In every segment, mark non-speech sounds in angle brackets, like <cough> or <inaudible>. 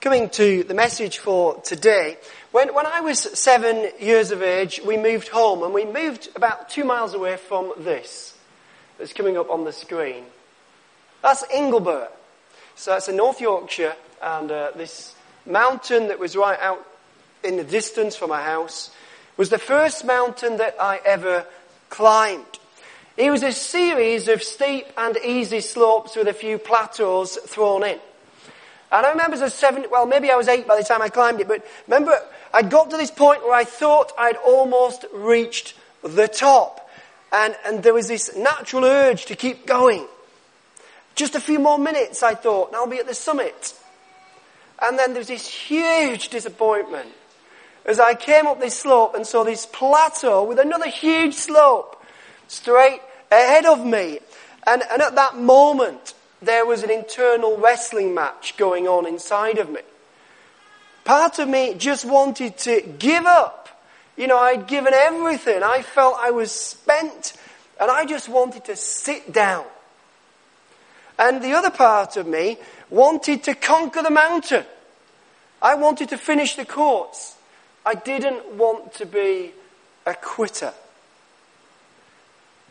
Coming to the message for today, when, when I was seven years of age, we moved home and we moved about two miles away from this that's coming up on the screen. That's Ingleborough. So that's in North Yorkshire and uh, this mountain that was right out in the distance from my house was the first mountain that I ever climbed. It was a series of steep and easy slopes with a few plateaus thrown in. And I remember as a seven, well, maybe I was eight by the time I climbed it, but remember, I got to this point where I thought I'd almost reached the top. And, and there was this natural urge to keep going. Just a few more minutes, I thought, and I'll be at the summit. And then there was this huge disappointment as I came up this slope and saw this plateau with another huge slope straight ahead of me. And, and at that moment, there was an internal wrestling match going on inside of me. Part of me just wanted to give up. You know, I'd given everything. I felt I was spent and I just wanted to sit down. And the other part of me wanted to conquer the mountain. I wanted to finish the course. I didn't want to be a quitter.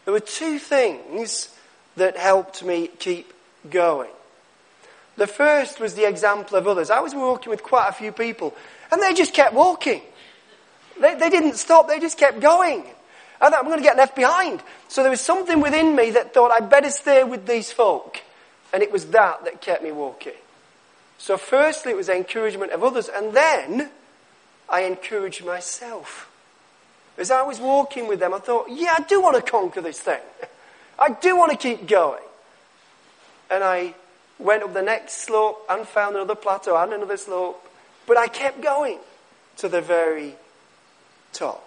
There were two things that helped me keep going. The first was the example of others. I was walking with quite a few people, and they just kept walking. They, they didn't stop, they just kept going. I thought, I'm going to get left behind. So there was something within me that thought I'd better stay with these folk. And it was that that kept me walking. So firstly, it was the encouragement of others, and then I encouraged myself. As I was walking with them, I thought, yeah, I do want to conquer this thing. I do want to keep going and I went up the next slope and found another plateau and another slope. But I kept going to the very top.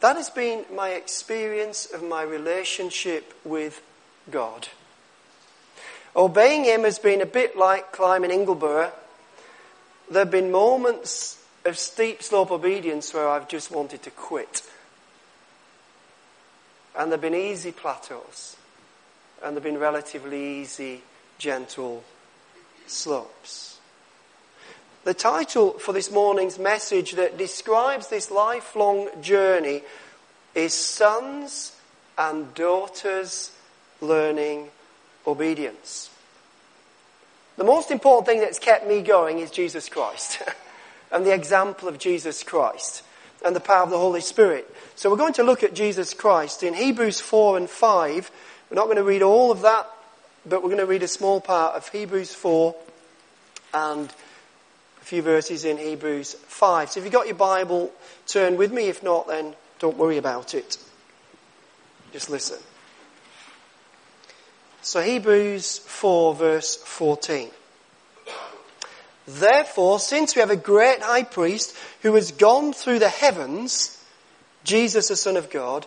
That has been my experience of my relationship with God. Obeying Him has been a bit like climbing Ingleborough. There have been moments of steep slope obedience where I've just wanted to quit. And there have been easy plateaus and there have been relatively easy, gentle slopes. The title for this morning's message that describes this lifelong journey is Sons and Daughters Learning Obedience. The most important thing that's kept me going is Jesus Christ <laughs> and the example of Jesus Christ and the power of the Holy Spirit. So we're going to look at Jesus Christ in Hebrews 4 and 5 we're not going to read all of that, but we're going to read a small part of Hebrews 4 and a few verses in Hebrews 5. So if you've got your Bible, turn with me. If not, then don't worry about it. Just listen. So Hebrews 4 verse 14. Therefore, since we have a great high priest who has gone through the heavens, Jesus the Son of God,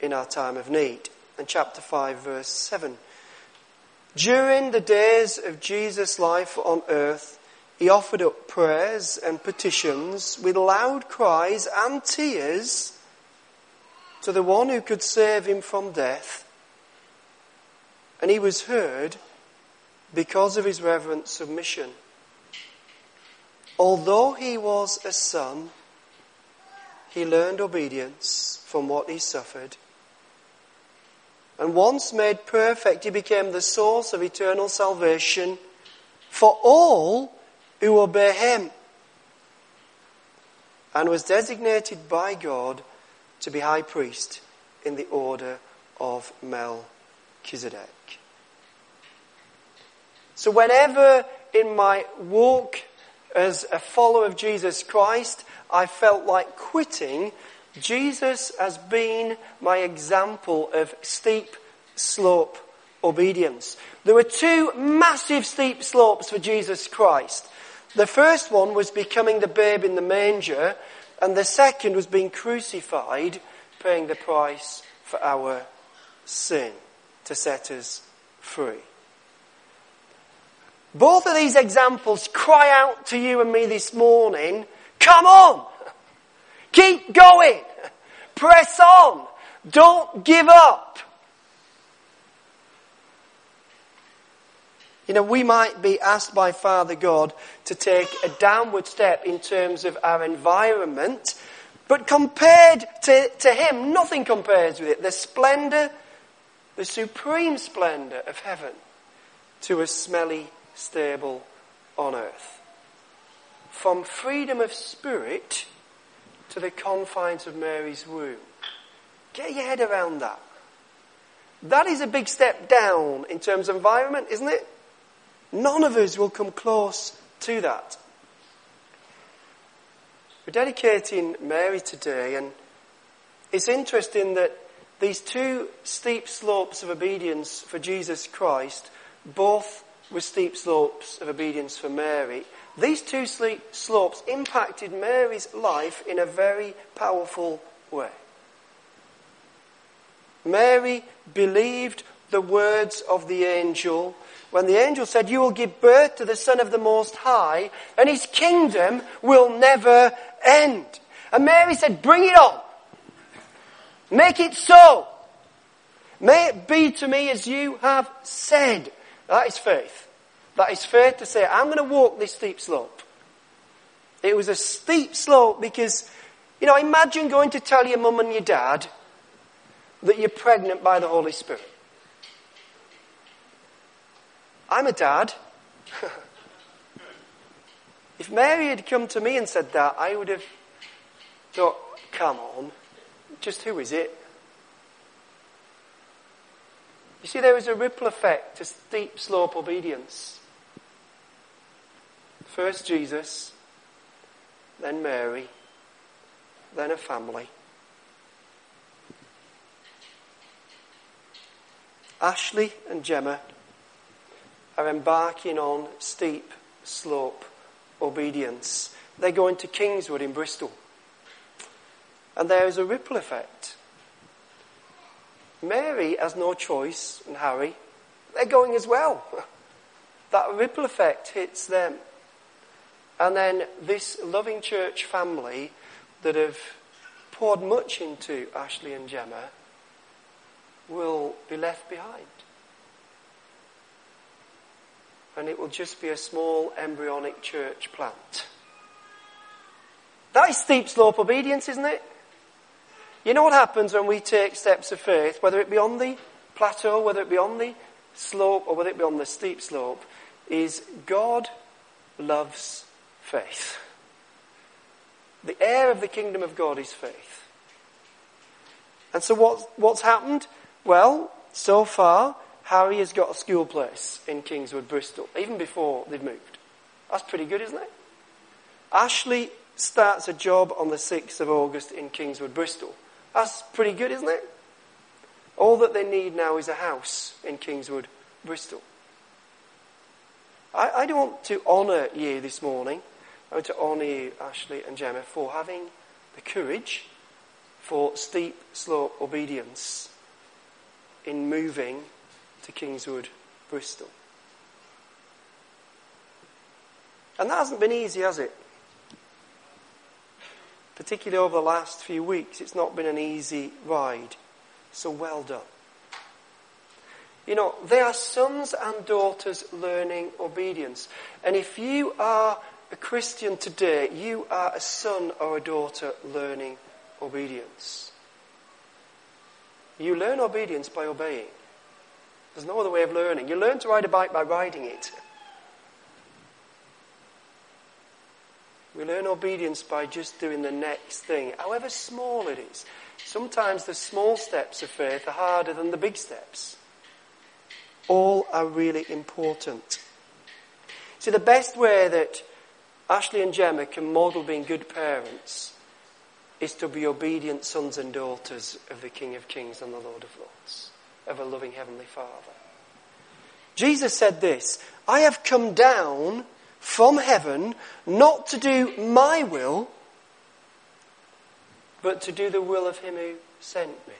in our time of need. And chapter 5, verse 7. During the days of Jesus' life on earth, he offered up prayers and petitions with loud cries and tears to the one who could save him from death. And he was heard because of his reverent submission. Although he was a son, he learned obedience from what he suffered. And once made perfect, he became the source of eternal salvation for all who obey him. And was designated by God to be high priest in the order of Melchizedek. So whenever in my walk as a follower of Jesus Christ, I felt like quitting, Jesus has been my example of steep slope obedience. There were two massive steep slopes for Jesus Christ. The first one was becoming the babe in the manger, and the second was being crucified, paying the price for our sin to set us free. Both of these examples cry out to you and me this morning, come on! Keep going! Press on! Don't give up! You know, we might be asked by Father God to take a downward step in terms of our environment, but compared to, to Him, nothing compares with it. The splendor, the supreme splendor of heaven to a smelly stable on earth. From freedom of spirit to the confines of Mary's womb. Get your head around that. That is a big step down in terms of environment, isn't it? None of us will come close to that. We're dedicating Mary today, and it's interesting that these two steep slopes of obedience for Jesus Christ both were steep slopes of obedience for Mary. These two slopes impacted Mary's life in a very powerful way. Mary believed the words of the angel when the angel said, You will give birth to the Son of the Most High, and his kingdom will never end. And Mary said, Bring it on. Make it so. May it be to me as you have said. That is faith. That is fair to say, I'm going to walk this steep slope. It was a steep slope because, you know, imagine going to tell your mum and your dad that you're pregnant by the Holy Spirit. I'm a dad. <laughs> if Mary had come to me and said that, I would have thought, come on, just who is it? You see, there is a ripple effect to steep slope obedience. First Jesus, then Mary, then a family. Ashley and Gemma are embarking on steep slope obedience. They're going to Kingswood in Bristol. And there is a ripple effect. Mary has no choice, and Harry, they're going as well. <laughs> That ripple effect hits them. And then this loving church family that have poured much into Ashley and Gemma will be left behind and it will just be a small embryonic church plant. That is steep slope obedience, isn't it? You know what happens when we take steps of faith, whether it be on the plateau, whether it be on the slope, or whether it be on the steep slope, is God loves faith. The heir of the kingdom of God is faith. And so what, what's happened? Well, so far, Harry has got a school place in Kingswood, Bristol, even before they've moved. That's pretty good, isn't it? Ashley starts a job on the 6th of August in Kingswood, Bristol. That's pretty good, isn't it? All that they need now is a house in Kingswood, Bristol. I, I don't want to honour you this morning. I want to honour you, Ashley and Gemma, for having the courage for steep slope obedience in moving to Kingswood, Bristol. And that hasn't been easy, has it? Particularly over the last few weeks, it's not been an easy ride. So well done. You know, they are sons and daughters learning obedience. And if you are a Christian today, you are a son or a daughter learning obedience. You learn obedience by obeying. There's no other way of learning. You learn to ride a bike by riding it. We learn obedience by just doing the next thing, however small it is. Sometimes the small steps of faith are harder than the big steps. All are really important. See, the best way that Ashley and Gemma can model being good parents is to be obedient sons and daughters of the King of Kings and the Lord of Lords of a loving Heavenly Father. Jesus said this I have come down from heaven not to do my will, but to do the will of him who sent me.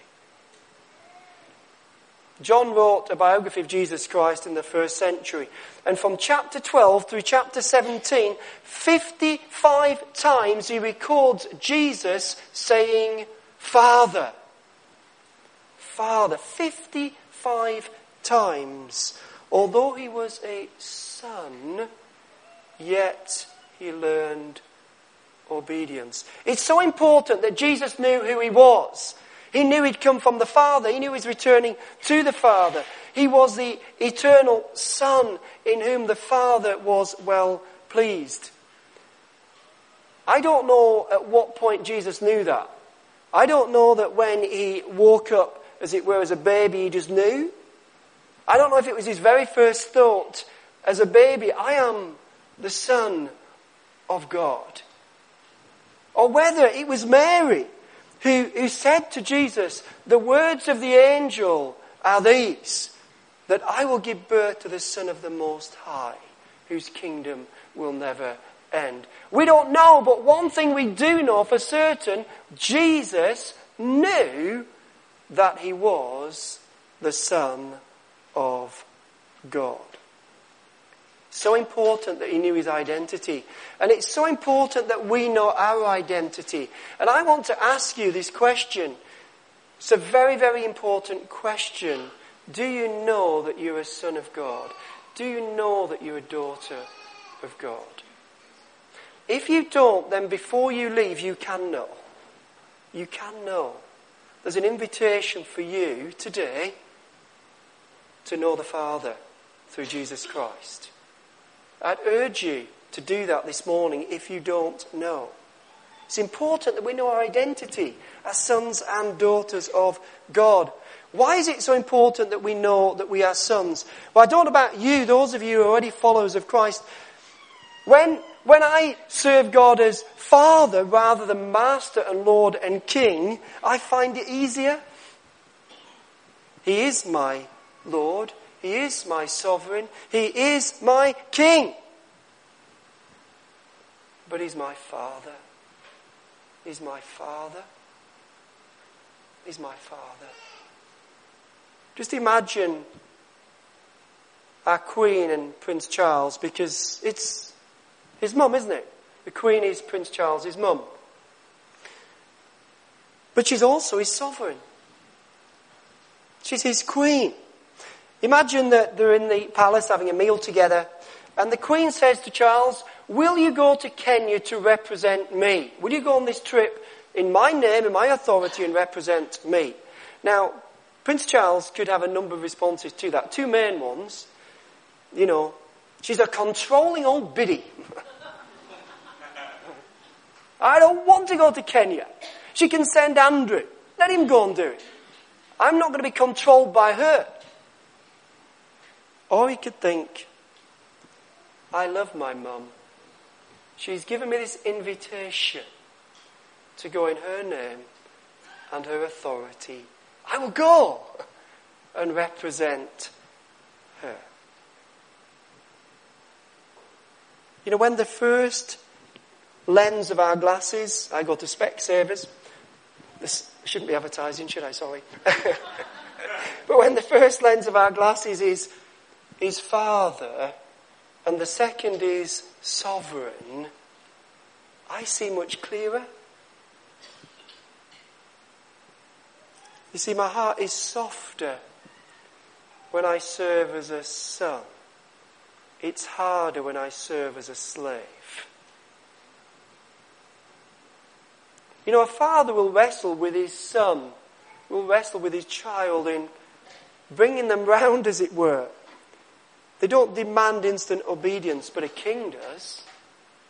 John wrote a biography of Jesus Christ in the first century. And from chapter 12 through chapter 17, 55 times he records Jesus saying, Father. Father. 55 times. Although he was a son, yet he learned obedience. It's so important that Jesus knew who he was. He knew he'd come from the Father. He knew he was returning to the Father. He was the eternal Son in whom the Father was well pleased. I don't know at what point Jesus knew that. I don't know that when he woke up, as it were, as a baby, he just knew. I don't know if it was his very first thought as a baby, I am the Son of God. Or whether it was Mary who, who said to Jesus, The words of the angel are these that I will give birth to the Son of the Most High, whose kingdom will never end. We don't know, but one thing we do know for certain Jesus knew that he was the Son of God. So important that he knew his identity. And it's so important that we know our identity. And I want to ask you this question. It's a very, very important question. Do you know that you're a son of God? Do you know that you're a daughter of God? If you don't, then before you leave, you can know. You can know. There's an invitation for you today to know the Father through Jesus Christ. I'd urge you to do that this morning if you don't know. It's important that we know our identity as sons and daughters of God. Why is it so important that we know that we are sons? Well, I don't know about you, those of you who are already followers of Christ. When, when I serve God as Father rather than Master and Lord and King, I find it easier. He is my Lord. He is my sovereign. He is my king. But he's my father. He's my father. He's my father. Just imagine our Queen and Prince Charles because it's his mum, isn't it? The Queen is Prince Charles' mum. But she's also his sovereign. She's his queen. Imagine that they're in the palace having a meal together, and the Queen says to Charles, Will you go to Kenya to represent me? Will you go on this trip in my name and my authority and represent me? Now, Prince Charles could have a number of responses to that. Two main ones. You know, she's a controlling old biddy. <laughs> I don't want to go to Kenya. She can send Andrew. Let him go and do it. I'm not going to be controlled by her. Or he could think, I love my mum. She's given me this invitation to go in her name and her authority. I will go and represent her. You know, when the first lens of our glasses, I go to Specsavers. This shouldn't be advertising, should I? Sorry. <laughs> but when the first lens of our glasses is is Father, and the second is sovereign, I see much clearer. You see, my heart is softer when I serve as a son. It's harder when I serve as a slave. You know, a father will wrestle with his son, will wrestle with his child in bringing them round, as it were. They don't demand instant obedience, but a king does.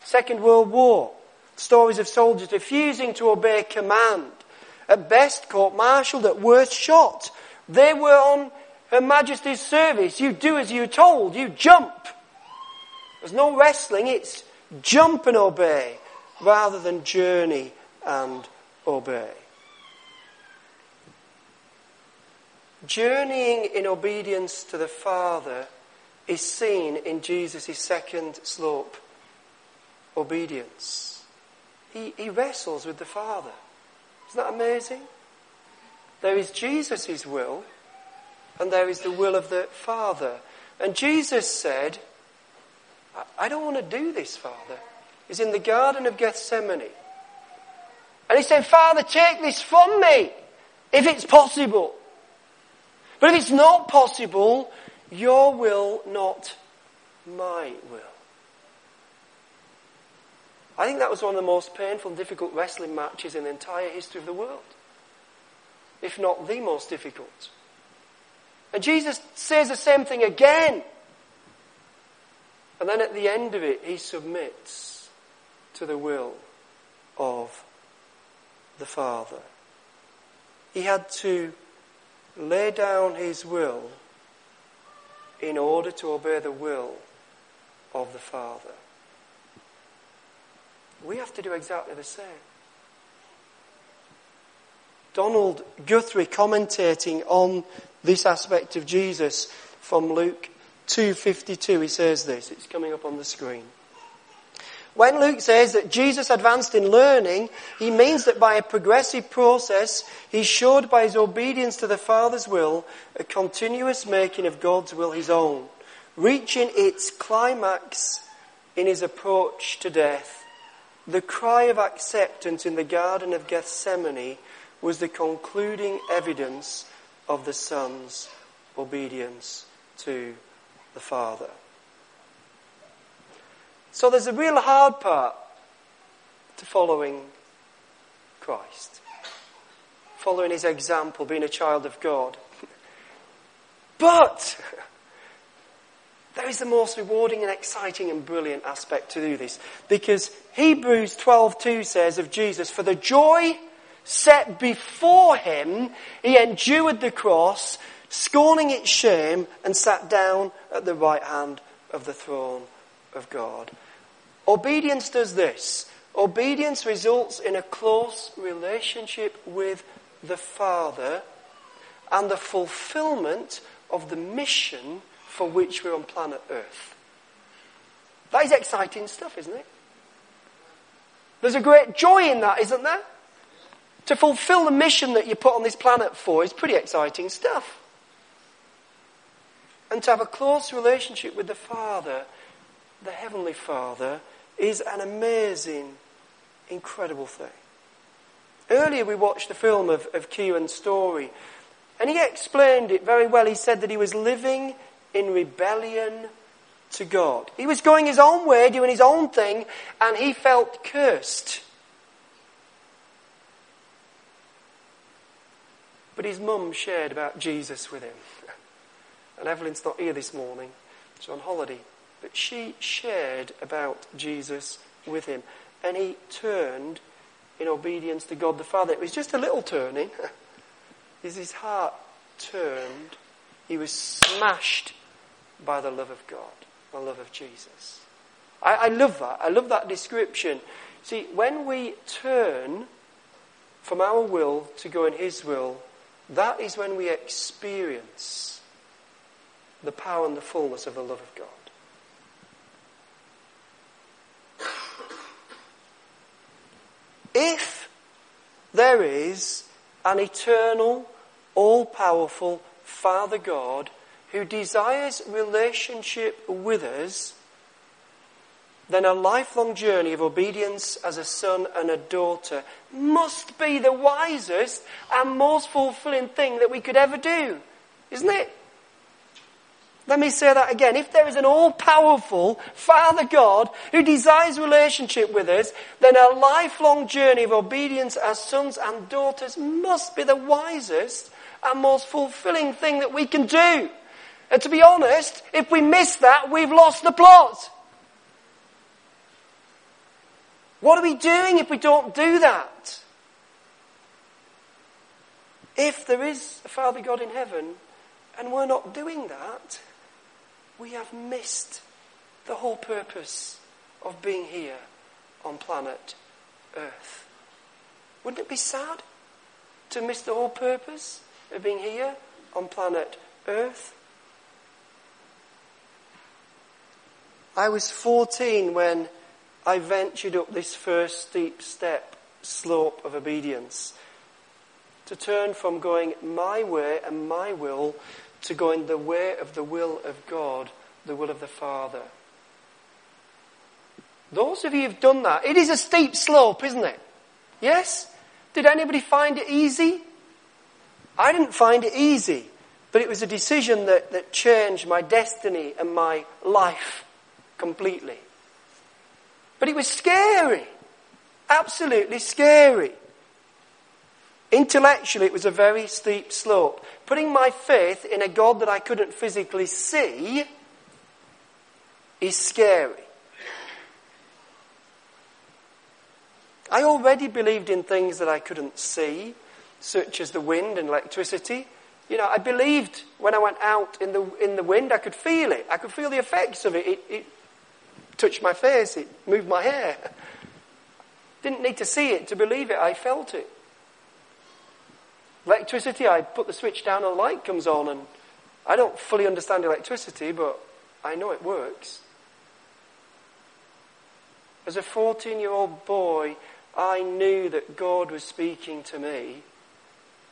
Second World War. Stories of soldiers refusing to obey command. At best court-martialed, at worst shot. They were on Her Majesty's service. You do as you're told. You jump. There's no wrestling. It's jump and obey rather than journey and obey. Journeying in obedience to the Father is seen in Jesus' second slope obedience. He, he wrestles with the Father. Isn't that amazing? There is Jesus' will, and there is the will of the Father. And Jesus said, I, I don't want to do this, Father. He's in the Garden of Gethsemane. And he said, Father, take this from me, if it's possible. But if it's not possible, your will, not my will. I think that was one of the most painful and difficult wrestling matches in the entire history of the world. If not the most difficult. And Jesus says the same thing again. And then at the end of it, he submits to the will of the Father. He had to lay down his will in order to obey the will of the Father. We have to do exactly the same. Donald Guthrie commentating on this aspect of Jesus from Luke 2:52 he says this it's coming up on the screen when Luke says that Jesus advanced in learning, he means that by a progressive process, he showed by his obedience to the Father's will a continuous making of God's will his own, reaching its climax in his approach to death. The cry of acceptance in the Garden of Gethsemane was the concluding evidence of the Son's obedience to the Father. So there's a real hard part to following Christ, following his example, being a child of God. <laughs> But there is the most rewarding and exciting and brilliant aspect to do this. Because Hebrews 12:2 says of Jesus for the joy set before him he endured the cross scorning its shame and sat down at the right hand of the throne of God. Obedience does this. Obedience results in a close relationship with the Father and the fulfillment of the mission for which we're on planet Earth. That is exciting stuff, isn't it? There's a great joy in that, isn't there? To fulfill the mission that you put on this planet for is pretty exciting stuff. And to have a close relationship with the Father, the Heavenly Father, is an amazing, incredible thing. Earlier we watched the film of, of Kieran's story, and he explained it very well. He said that he was living in rebellion to God. He was going his own way, doing his own thing, and he felt cursed. But his mum shared about Jesus with him. <laughs> And Evelyn's not here this morning. She's on holiday. But she shared about Jesus with him. And he turned in obedience to God the Father. It was just a little turning. <laughs> His heart turned, he was smashed by the love of God, the love of Jesus. I, I love that. I love that description. See, when we turn from our will to go in His will, that is when we experience the power and the fullness of the love of God. If there is an eternal, all powerful Father God who desires relationship with us, then a lifelong journey of obedience as a son and a daughter must be the wisest and most fulfilling thing that we could ever do, isn't it? Let me say that again. If there is an all-powerful Father God who desires relationship with us, then a lifelong journey of obedience as sons and daughters must be the wisest and most fulfilling thing that we can do. And to be honest, if we miss that, we've lost the plot. What are we doing if we don't do that? If there is a Father God in heaven and we're not doing that, we have missed the whole purpose of being here on planet Earth. Wouldn't it be sad to miss the whole purpose of being here on planet Earth? I was 14 when I ventured up this first steep step, slope of obedience. To turn from going my way and my will to go in the way of the will of God, the will of the Father. Those of you who've done that, it is a steep slope, isn't it? Yes? Did anybody find it easy? I didn't find it easy, but it was a decision that, that changed my destiny and my life completely. But it was scary. Absolutely scary. Intellectually, it was a very steep slope. Putting my faith in a God that I couldn't physically see is scary. I already believed in things that I couldn't see, such as the wind and electricity. You know, I believed when I went out in the, in the wind, I could feel it. I could feel the effects of it. It, it touched my face, it moved my hair. Didn't need to see it to believe it, I felt it. Electricity, I put the switch down and the light comes on, and I don't fully understand electricity, but I know it works. As a 14 year old boy, I knew that God was speaking to me.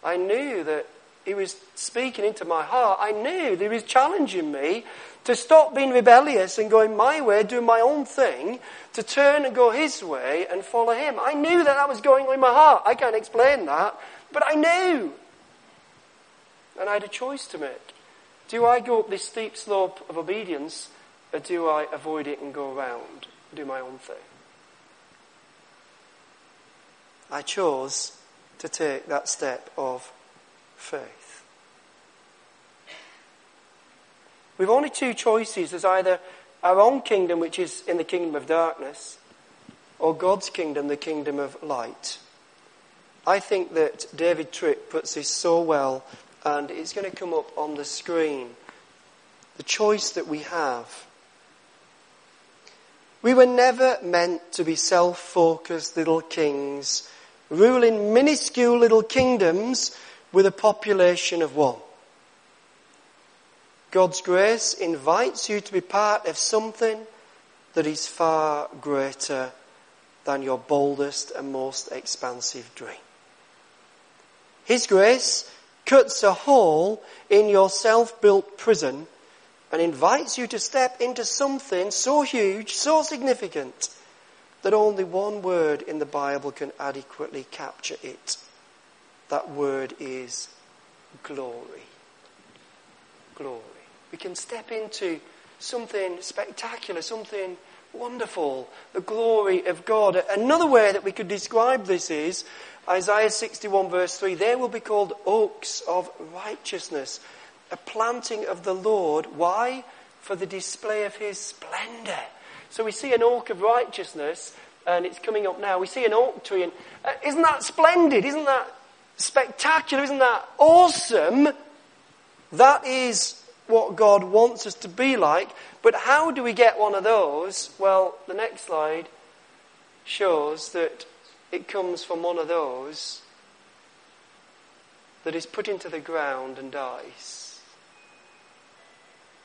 I knew that He was speaking into my heart. I knew that He was challenging me to stop being rebellious and going my way, doing my own thing, to turn and go His way and follow Him. I knew that that was going on in my heart. I can't explain that, but I knew. And I had a choice to make. Do I go up this steep slope of obedience, or do I avoid it and go around, do my own thing? I chose to take that step of faith. We've only two choices. There's either our own kingdom, which is in the kingdom of darkness, or God's kingdom, the kingdom of light. I think that David Tripp puts this so well, and it's going to come up on the screen. The choice that we have. We were never meant to be self focused little kings ruling minuscule little kingdoms with a population of one. God's grace invites you to be part of something that is far greater than your boldest and most expansive dream. His grace cuts a hole in your self-built prison and invites you to step into something so huge, so significant, that only one word in the Bible can adequately capture it. That word is glory. Glory. We can step into something spectacular, something wonderful, the glory of God. Another way that we could describe this is Isaiah 61 verse 3. They will be called oaks of righteousness, a planting of the Lord. Why? For the display of his splendor. So we see an oak of righteousness, and it's coming up now. We see an oak tree, and uh, isn't that splendid? Isn't that spectacular? Isn't that awesome? That is what God wants us to be like. But how do we get one of those? Well, the next slide shows that it comes from one of those that is put into the ground and dies.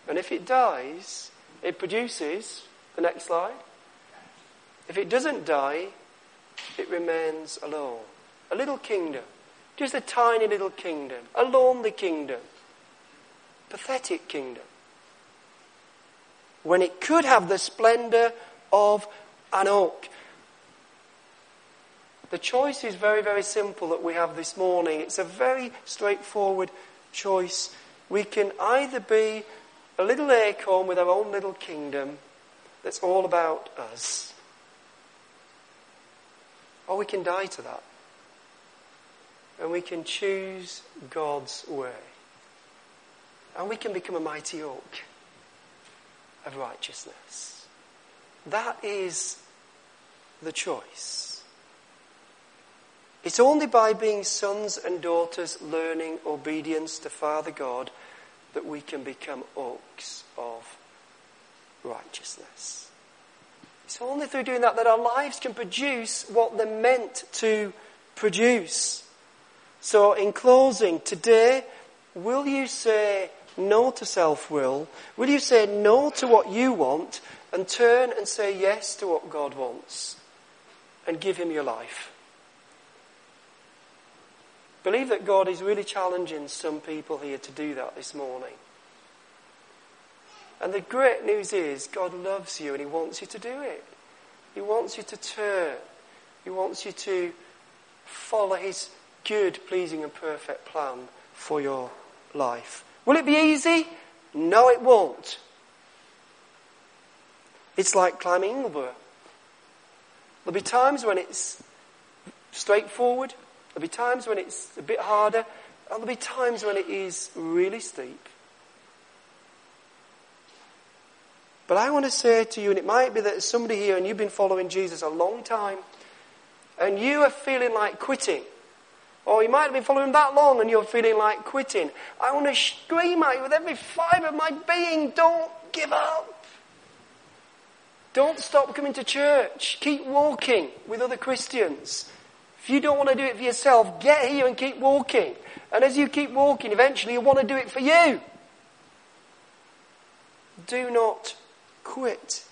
And if it dies, it produces the next slide. If it doesn't die, it remains alone. A little kingdom. Just a tiny little kingdom. A lonely kingdom. Pathetic kingdom. When it could have the splendor of an oak. The choice is very, very simple that we have this morning. It's a very straightforward choice. We can either be a little acorn with our own little kingdom, that's all about us. Or we can die to that. And we can choose God's way. And we can become a mighty oak of righteousness. That is the choice. It's only by being sons and daughters learning obedience to Father God that we can become oaks of righteousness. It's only through doing that that our lives can produce what they're meant to produce. So, in closing, today, will you say no to self will? Will you say no to what you want and turn and say yes to what God wants and give Him your life. Believe that God is really challenging some people here to do that this morning. And the great news is God loves you and He wants you to do it. He wants you to turn. He wants you to follow His good, pleasing, and perfect plan for your life. Will it be easy? No, it won't. It's like climbing Ingleborough. There'll be times when it's straightforward. There'll be times when it's a bit harder. And there'll be times when it is really steep. But I want to say to you, and it might be that somebody here and you've been following Jesus a long time, and you are feeling like quitting. Or you might have been following that long and you're feeling like quitting. I want to scream at you with every fibre of my being, don't give up. Don't stop coming to church. Keep walking with other Christians. If you don't want to do it for yourself, get here and keep walking. And as you keep walking, eventually you'll want to do it for you. Do not quit.